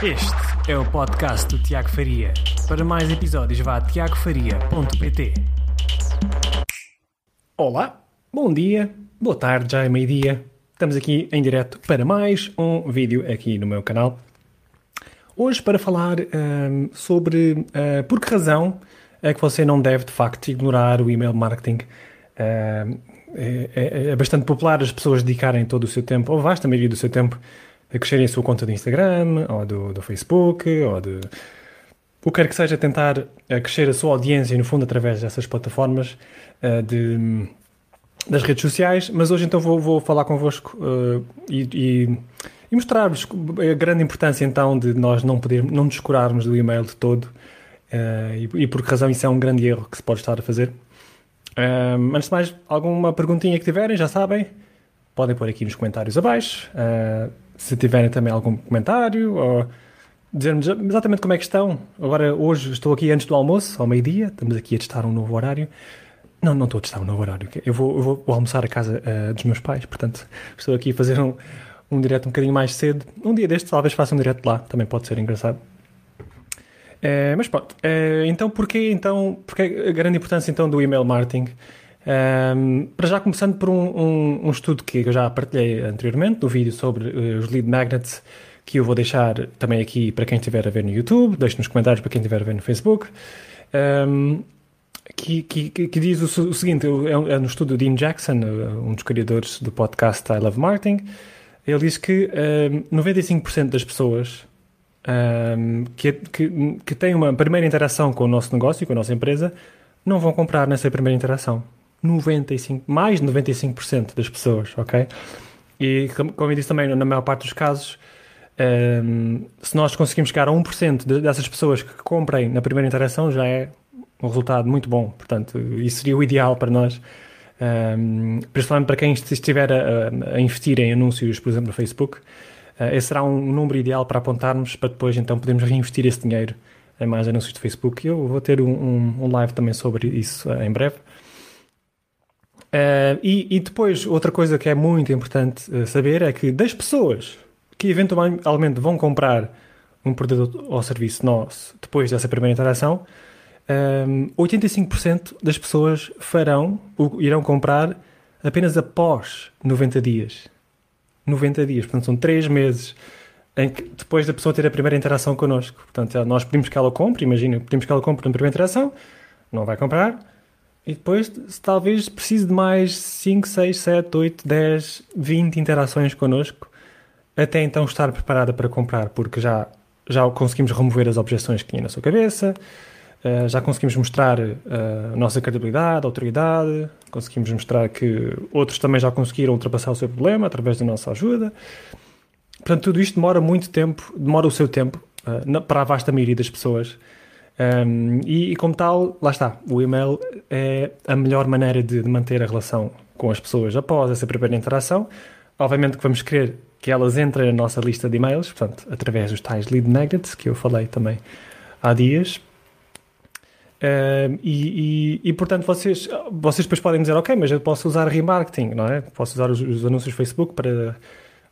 Este é o podcast do Tiago Faria. Para mais episódios, vá a tiagofaria.pt. Olá, bom dia, boa tarde, já é meio-dia. Estamos aqui em direto para mais um vídeo aqui no meu canal. Hoje para falar um, sobre uh, por que razão é que você não deve de facto ignorar o email marketing. Uh, é, é, é, bastante popular as pessoas dedicarem todo o seu tempo, ou vasta maioria do seu tempo, a crescerem a sua conta do Instagram, ou do, do Facebook, ou de o que quer que seja, tentar uh, crescer a sua audiência, no fundo, através dessas plataformas uh, de, das redes sociais. Mas hoje, então, vou, vou falar convosco uh, e, e, e mostrar-vos a grande importância, então, de nós não, poder, não descurarmos do e-mail de todo e, e por que razão isso é um grande erro que se pode estar a fazer. Antes de mais, alguma perguntinha que tiverem, já sabem, podem pôr aqui nos comentários abaixo. Se tiverem também algum comentário ou dizer-nos exatamente como é que estão. Agora, hoje estou aqui antes do almoço, ao meio-dia, estamos aqui a testar um novo horário. Não, não estou a testar um novo horário. Eu vou, eu vou, almoçar a casa uh, dos meus pais, portanto, estou aqui a fazer um, um direto um bocadinho mais cedo. Um dia deste, talvez faça um direto lá, também pode ser engraçado. É, mas pronto, é, então porquê, então porquê a grande importância então do email marketing? Um, para já começando por um, um, um, estudo que eu já partilhei anteriormente, no vídeo sobre uh, os lead magnets, que eu vou deixar também aqui para quem estiver a ver no YouTube, deixo nos comentários para quem estiver a ver no Facebook, que, que, que, diz o, o seguinte, é, é no estudo de Dean Jackson, um dos criadores do podcast I Love Marketing, ele diz que 95% das pessoas um, que, que, que têm uma primeira interação com o nosso negócio, com a nossa empresa, não vão comprar nessa primeira interação. 95, mais de 95% das pessoas, ok? E como eu disse também, na maior parte dos casos, um, se nós conseguimos chegar a 1% dessas pessoas que comprem na primeira interação, já é um resultado muito bom. Portanto, isso seria o ideal para nós, um, principalmente para quem estiver a, a investir em anúncios, por exemplo, no Facebook. Uh, esse será um número ideal para apontarmos para depois então podermos reinvestir esse dinheiro em mais anúncios de Facebook. Eu vou ter um, um, um live também sobre isso uh, em breve. Uh, e, e, depois, outra coisa que é muito importante saber é que das pessoas que eventualmente vão comprar um produto ou serviço nosso depois dessa primeira interação, um, 85% das pessoas farão, irão comprar apenas após 90 dias. 90 dias, portanto são 3 meses depois da pessoa ter a primeira interação connosco. Portanto, nós pedimos que ela compre, imagina, pedimos que ela compre na primeira interação, não vai comprar, e depois talvez precise de mais 5, 6, 7, 8, 10, 20 interações connosco, até então estar preparada para comprar, porque já, já conseguimos remover as objeções que tinha na sua cabeça, Uh, já conseguimos mostrar uh, a nossa credibilidade, autoridade, conseguimos mostrar que outros também já conseguiram ultrapassar o seu problema através da nossa ajuda. Portanto, tudo isto demora muito tempo, demora o seu tempo na, para a vasta maioria das pessoas. Um, e, e, como tal, lá está, o e-mail é a melhor maneira de, de manter a relação com as pessoas após essa primeira interação. Obviamente que vamos querer que elas entrem na nossa lista de e-mails, portanto, através dos tais lead magnets que eu falei também há dias, e, e, e, portanto vocês, vocês depois podem dizer, ok, mas eu posso usar remarketing, não é? Posso usar os, os, anúncios Facebook para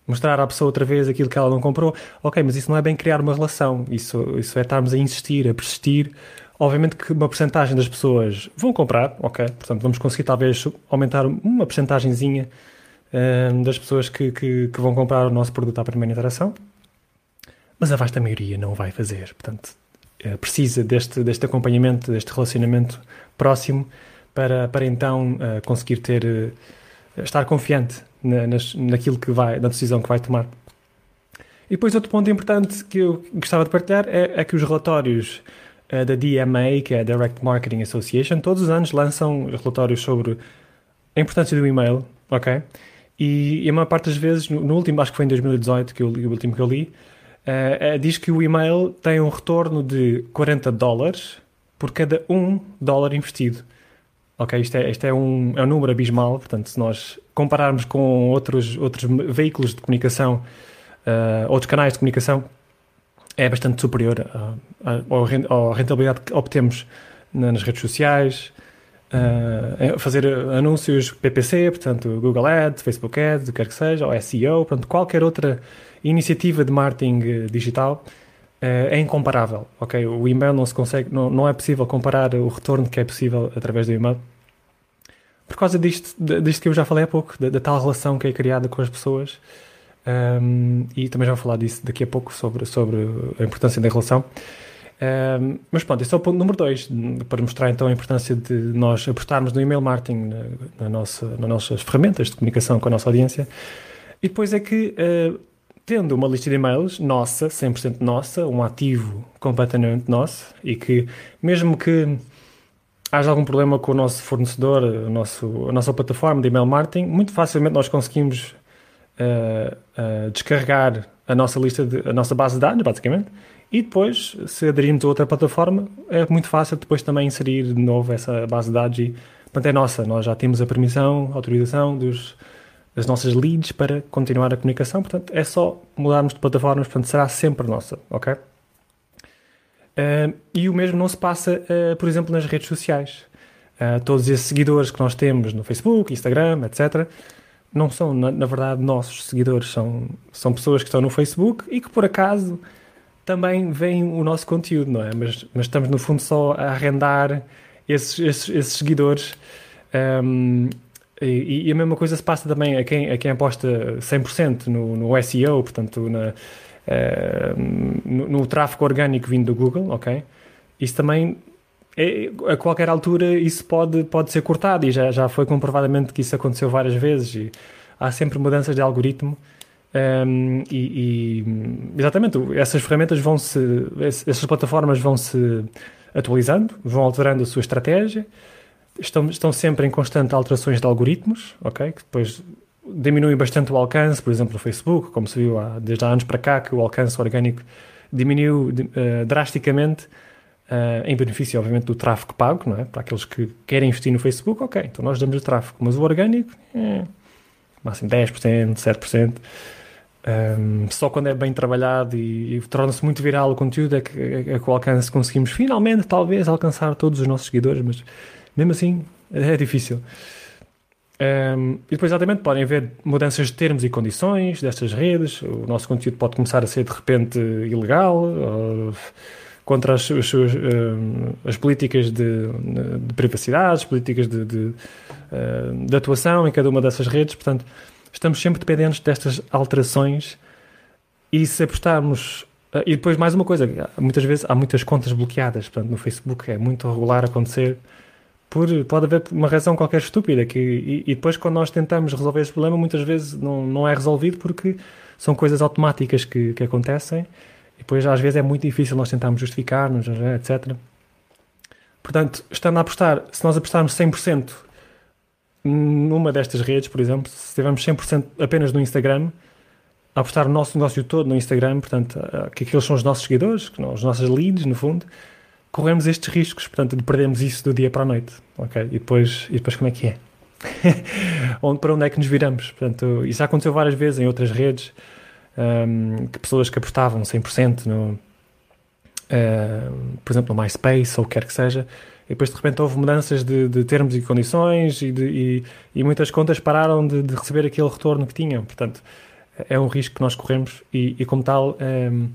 mostrar à pessoa outra vez aquilo que ela não comprou. Ok, mas isso não é bem criar uma relação, isso, isso é estarmos a insistir, a persistir. Obviamente que uma porcentagem das pessoas vão comprar, ok? Portanto, vamos conseguir talvez aumentar uma porcentagemzinha uh, das pessoas que, que, que vão comprar o nosso produto à primeira interação. Mas a vasta maioria não vai fazer, portanto eh, precisa deste, deste acompanhamento, deste relacionamento próximo para, para então uh, conseguir ter, uh, estar confiante na, nas, naquilo que vai, na decisão que vai tomar. E depois outro ponto importante que eu gostava de partilhar é, é que os relatórios uh, da DMA, que é a Direct Marketing Association, todos os anos lançam relatórios sobre a importância do e-mail, ok? E, e a maior parte das vezes, no, no último, acho que foi em 2018, que eu, o último que eu li, Uh, diz que o e-mail tem um retorno de 40 dólares por cada um dólar investido. Ok, isto é, isto é, um, é um número abismal, portanto, se nós compararmos com outros, outros veículos de comunicação, uh, outros canais de comunicação, é bastante superior à rentabilidade que obtemos nas redes sociais, uh, fazer anúncios PPC, portanto, Google Ads, Facebook Ads, o que quer que seja, ou SEO, portanto, qualquer outra iniciativa de marketing eh, digital é incomparável, ok? O e-mail não se consegue, não, não é possível comparar o retorno que é possível através do e-mail. Por causa disto, disto que eu já falei há pouco, da, da tal relação que é criada com as pessoas, um, e também já vou falar disso daqui a pouco, sobre, sobre a importância da relação. Um, mas pronto, esse é o ponto número 2, para mostrar então a importância de nós apostarmos no email marketing na, na nossa, nas nossas ferramentas de comunicação com a nossa audiência. E depois é que, uh, tendo uma lista de e-mails nossa, 100% nossa, um ativo completamente nosso, e que mesmo que haja algum problema com o nosso fornecedor, o nosso, a nossa plataforma de email marketing, muito facilmente nós conseguimos uh, uh, descarregar a nossa lista, de, a nossa base de dados, basicamente, e depois, se aderirmos a outra plataforma, é muito fácil depois também inserir de novo essa base de dados e, portanto, é nossa. Nós já temos a permissão, a autorização dos, das nossas leads para continuar a comunicação, portanto, é só mudarmos de plataformas, portanto, será sempre nossa, ok? Uh, e o mesmo não se passa, uh, por exemplo, nas redes sociais. Uh, todos esses seguidores que nós temos no Facebook, Instagram, etc., não são, na, na, verdade, nossos seguidores, são, são pessoas que estão no Facebook e que por acaso também veem o nosso conteúdo, não é? Mas, mas estamos no fundo só a arrendar esses, esses, esses seguidores. Um, e, e, a mesma coisa se passa também a quem, a quem aposta 100% no, no SEO, portanto, na, uh, no, no, tráfego orgânico vindo do Google, ok? Isso também, é, a qualquer altura, isso pode, pode ser cortado e já, já foi comprovadamente que isso aconteceu várias vezes e há sempre mudanças de algoritmo um, e, e, exatamente, essas ferramentas vão se, essas plataformas vão se atualizando, vão alterando a sua estratégia, estão, estão sempre em constante alterações de algoritmos, ok? Que depois diminuem bastante o alcance, por exemplo, no Facebook, como se viu há, desde há anos para cá, que o alcance orgânico diminuiu uh, drasticamente, uh, em benefício, obviamente, do tráfego pago, não é? Para aqueles que querem investir no Facebook, ok, então nós damos o tráfego, mas o orgânico, é, máximo 10%, 7%. Um, só quando é bem trabalhado e, e torna-se muito viral o conteúdo é que, é, é que o alcance conseguimos finalmente, talvez, alcançar todos os nossos seguidores, mas mesmo assim é difícil. Um, e depois, exatamente, podem haver mudanças de termos e condições destas redes. O nosso conteúdo pode começar a ser de repente ilegal, contra as, as, um, as políticas de, de, privacidade, as políticas de, de, de atuação em cada uma dessas redes. Portanto, estamos sempre dependentes destas alterações e se apostarmos. Eh, e depois, mais uma coisa, muitas vezes há muitas contas bloqueadas portanto, no Facebook, é muito regular acontecer. Por, pode haver uma razão qualquer estúpida que, e, e, depois quando nós tentamos resolver esse problema muitas vezes não, não é resolvido porque são coisas automáticas que, que acontecem e depois às vezes é muito difícil nós tentarmos justificar-nos, etc. Portanto, estando a apostar, se nós apostarmos 100% numa destas redes, por exemplo, se tivermos 100% apenas no Instagram, apostar o nosso negócio todo no Instagram, portanto, que aqueles são os nossos seguidores, que não, os nossos leads, no fundo, corremos estes riscos, portanto, de perdermos isso do dia para a noite, ok? E depois, e depois como é que é? onde, para onde é que nos viramos? Portanto, isso já aconteceu várias vezes em outras redes, um, que pessoas que apostavam 100% no, uh, por exemplo, no MySpace ou o que quer que seja, e depois de repente houve mudanças de, de termos e condições e, de, e, e, muitas contas pararam de, de, receber aquele retorno que tinham. Portanto, é um risco que nós corremos e, e como tal, um,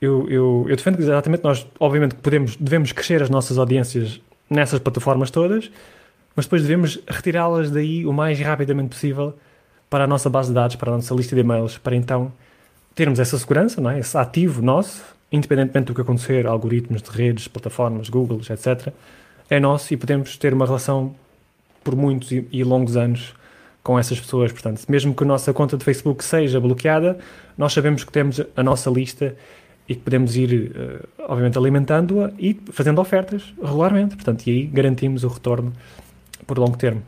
eu, eu, eu, defendo que exatamente nós, obviamente, podemos, devemos crescer as nossas audiências nessas plataformas todas, mas depois devemos retirá-las daí o mais rapidamente possível para a nossa base de dados, para a nossa lista de e-mails, para então termos essa segurança, não é? esse ativo nosso, independentemente do que acontecer, algoritmos de redes, plataformas, Google, etc., é nosso e podemos ter uma relação por muitos e, e longos anos com essas pessoas. Portanto, mesmo que a nossa conta de Facebook seja bloqueada, nós sabemos que temos a nossa lista e que podemos ir, uh, obviamente, alimentando-a e fazendo ofertas regularmente. Portanto, e aí garantimos o retorno por longo termo.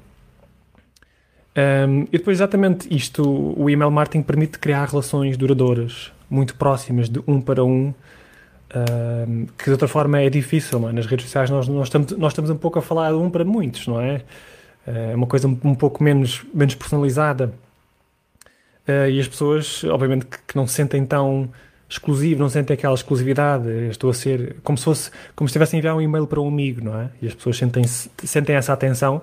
Um, e depois, exatamente isto, o email marketing permite criar relações duradouras, muito próximas de um para um, um que de outra forma é difícil. É? Nas redes sociais nós, nós, estamos, nós estamos um pouco a falar de um para muitos, não é? É uma coisa um, um pouco menos, menos personalizada. Uh, e as pessoas, obviamente, que, que, não se sentem tão exclusivo, não sentem aquela exclusividade. Estou a ser como se fosse, como se estivessem a enviar um e-mail para um amigo, não é? E as pessoas sentem, sentem essa atenção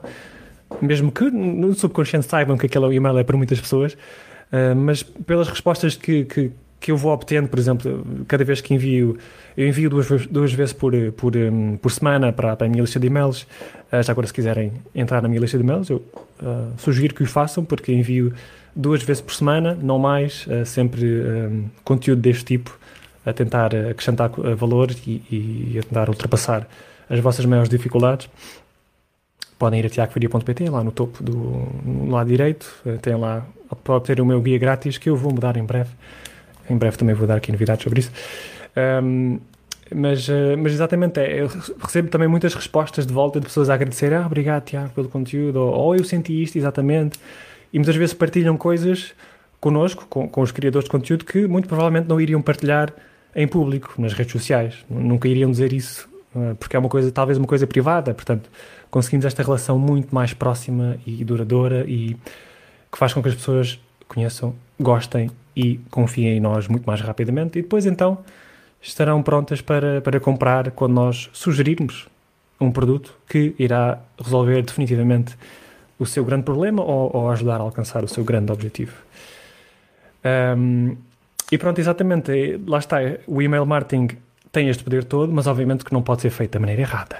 mesmo que no subconsciente saibam que aquele e-mail é para muitas pessoas, uh, mas pelas respostas que, que, que eu vou obtendo, por exemplo, cada vez que envio, eu envio duas, duas vezes por, por, um, por semana para, para, a minha lista de e-mails. Uh, já agora, se quiserem entrar na minha lista de e-mails, eu uh, sugiro que o façam, porque envio duas vezes por semana, não mais, uh, sempre um, conteúdo deste tipo, a tentar acrescentar valor e, e, a tentar ultrapassar as vossas maiores dificuldades. Podem ir a tiagofaria.pt, lá no topo do no lado direito, tem lá para obter o meu guia grátis que eu vou mudar em breve. Em breve também vou dar aqui novidades sobre isso. Um, mas, uh, mas exatamente, é, eu recebo também muitas respostas de volta de pessoas a agradecer, ah, obrigado Tiago pelo conteúdo, ou, ou eu senti isto exatamente, e muitas vezes partilham coisas connosco, com, com os criadores de conteúdo, que muito provavelmente não iriam partilhar em público, nas redes sociais, nunca iriam dizer isso, uh, porque é uma coisa, talvez uma coisa privada, portanto, conseguimos esta relação muito mais próxima e duradoura e que faz com que as pessoas conheçam, gostem e confiem em nós muito mais rapidamente e depois então estarão prontas para, para comprar quando nós sugerirmos um produto que irá resolver definitivamente o seu grande problema ou, ou ajudar a alcançar o seu grande objetivo. Um, e pronto, exatamente, lá está, o email marketing tem este poder todo, mas obviamente que não pode ser feito da maneira errada.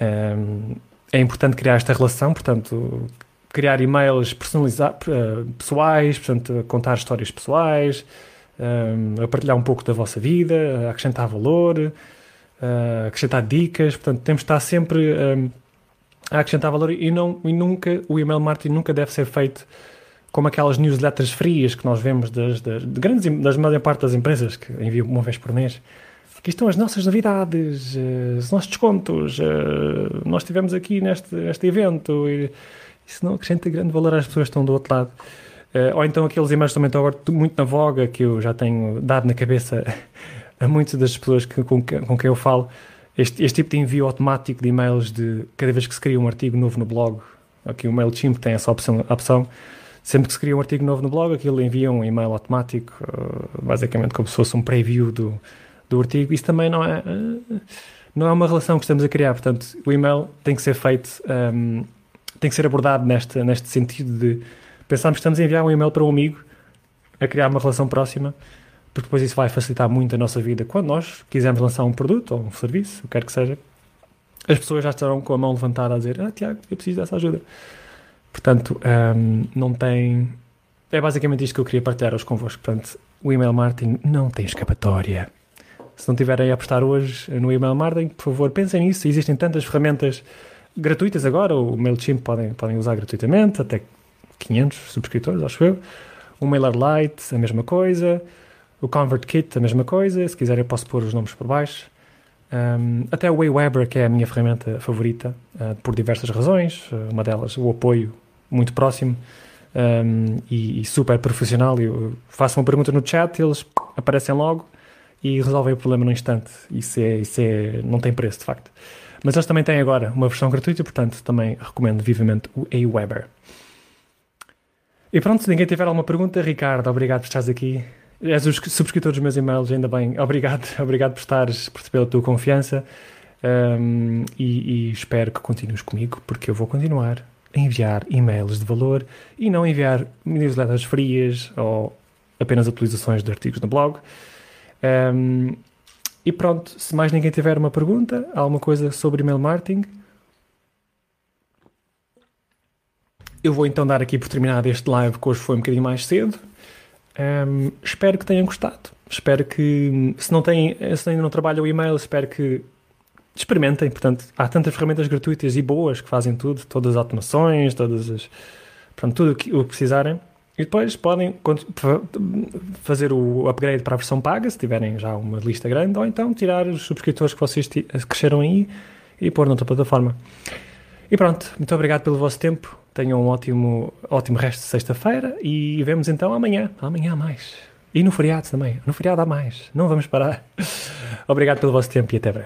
Um, é importante criar esta relação, portanto, criar e-mails personalizados, uh, pessoais, portanto, contar histórias pessoais, um, a partilhar um pouco da vossa vida, a acrescentar valor, uh, acrescentar dicas, portanto, temos de estar sempre a acrescentar valor e, não, e nunca, o email marketing nunca deve ser feito como aquelas newsletters frias que nós vemos das, das, de grandes, das maior parte das empresas que enviam uma vez por mês. Aqui estão as nossas novidades, os nossos descontos, nós estivemos aqui neste, neste evento. E, isso não acrescenta grande valor às pessoas que estão do outro lado. Uh, ou então aqueles e-mails também estão agora muito na voga, que eu já tenho dado na cabeça a muitas das pessoas que, com, com quem eu falo. Este, este, tipo de envio automático de e-mails de cada vez que se cria um artigo novo no blog, aqui o MailChimp tem essa opção, opção sempre que se cria um artigo novo no blog, aquilo envia um e-mail automático, uh, basicamente como se fosse um preview do, do artigo. Isso também não é, uh, não é uma relação que estamos a criar, portanto, o e-mail tem que ser feito um, ehm, tem que ser abordado neste, neste sentido de pensarmos que estamos a enviar um e-mail para um amigo, a criar uma relação próxima, porque depois isso vai facilitar muito a nossa vida. Quando nós quisermos lançar um produto ou um serviço, o que quer que seja, as pessoas já estarão com a mão levantada a dizer: Ah, Tiago, eu preciso dessa ajuda. Portanto, um, não tem. É basicamente isto que eu queria partilhar hoje convosco. Portanto, o email marketing não tem escapatória. Se não tiverem a apostar hoje no email marketing, por favor, pensem nisso. Existem tantas ferramentas gratuitas agora, o MailChimp podem, podem usar gratuitamente, até 500 subscritores, acho eu. O MailerLite, a mesma coisa. O ConvertKit, a mesma coisa. Se quiser, eu posso pôr os nomes por baixo. Um, até o Aweber, que é a minha ferramenta favorita, uh, por diversas razões. Uh, uma delas, o apoio muito próximo um, e, e, super profissional. Eu faço uma pergunta no chat, eles aparecem logo e resolvem o problema no instante. Isso, é, isso é, não tem preço, de facto. Mas eles também têm agora uma versão gratuita, portanto também recomendo vivamente o Aweber. E pronto, se ninguém tiver alguma pergunta, Ricardo, obrigado por estares aqui. És o subscritor dos meus e-mails, ainda bem. Obrigado, obrigado por estares, por pela tua confiança. Um, e, e, espero que continues comigo, porque eu vou continuar a enviar e-mails de valor e não enviar newsletters frias ou apenas atualizações de artigos no blog. Um, e pronto, se mais ninguém tiver uma pergunta, alguma coisa sobre email marketing, eu vou então dar aqui por terminado este live que hoje foi um bocadinho mais cedo. Um, espero que tenham gostado. Espero que, se não têm, se ainda não trabalham o e-mail, espero que experimentem. Portanto, há tantas ferramentas gratuitas e boas que fazem tudo, todas as automações, todas as, pronto, tudo o que, o que precisarem. E depois podem fazer o upgrade para a versão paga, se tiverem já uma lista grande, ou então tirar os subscritores que vocês cresceram aí e pôr noutra plataforma. E pronto, muito obrigado pelo vosso tempo. Tenham um ótimo, ótimo resto de sexta-feira e vemos então amanhã. Amanhã há mais. E no feriado também. No feriado há mais. Não vamos parar. obrigado pelo vosso tempo e até breve.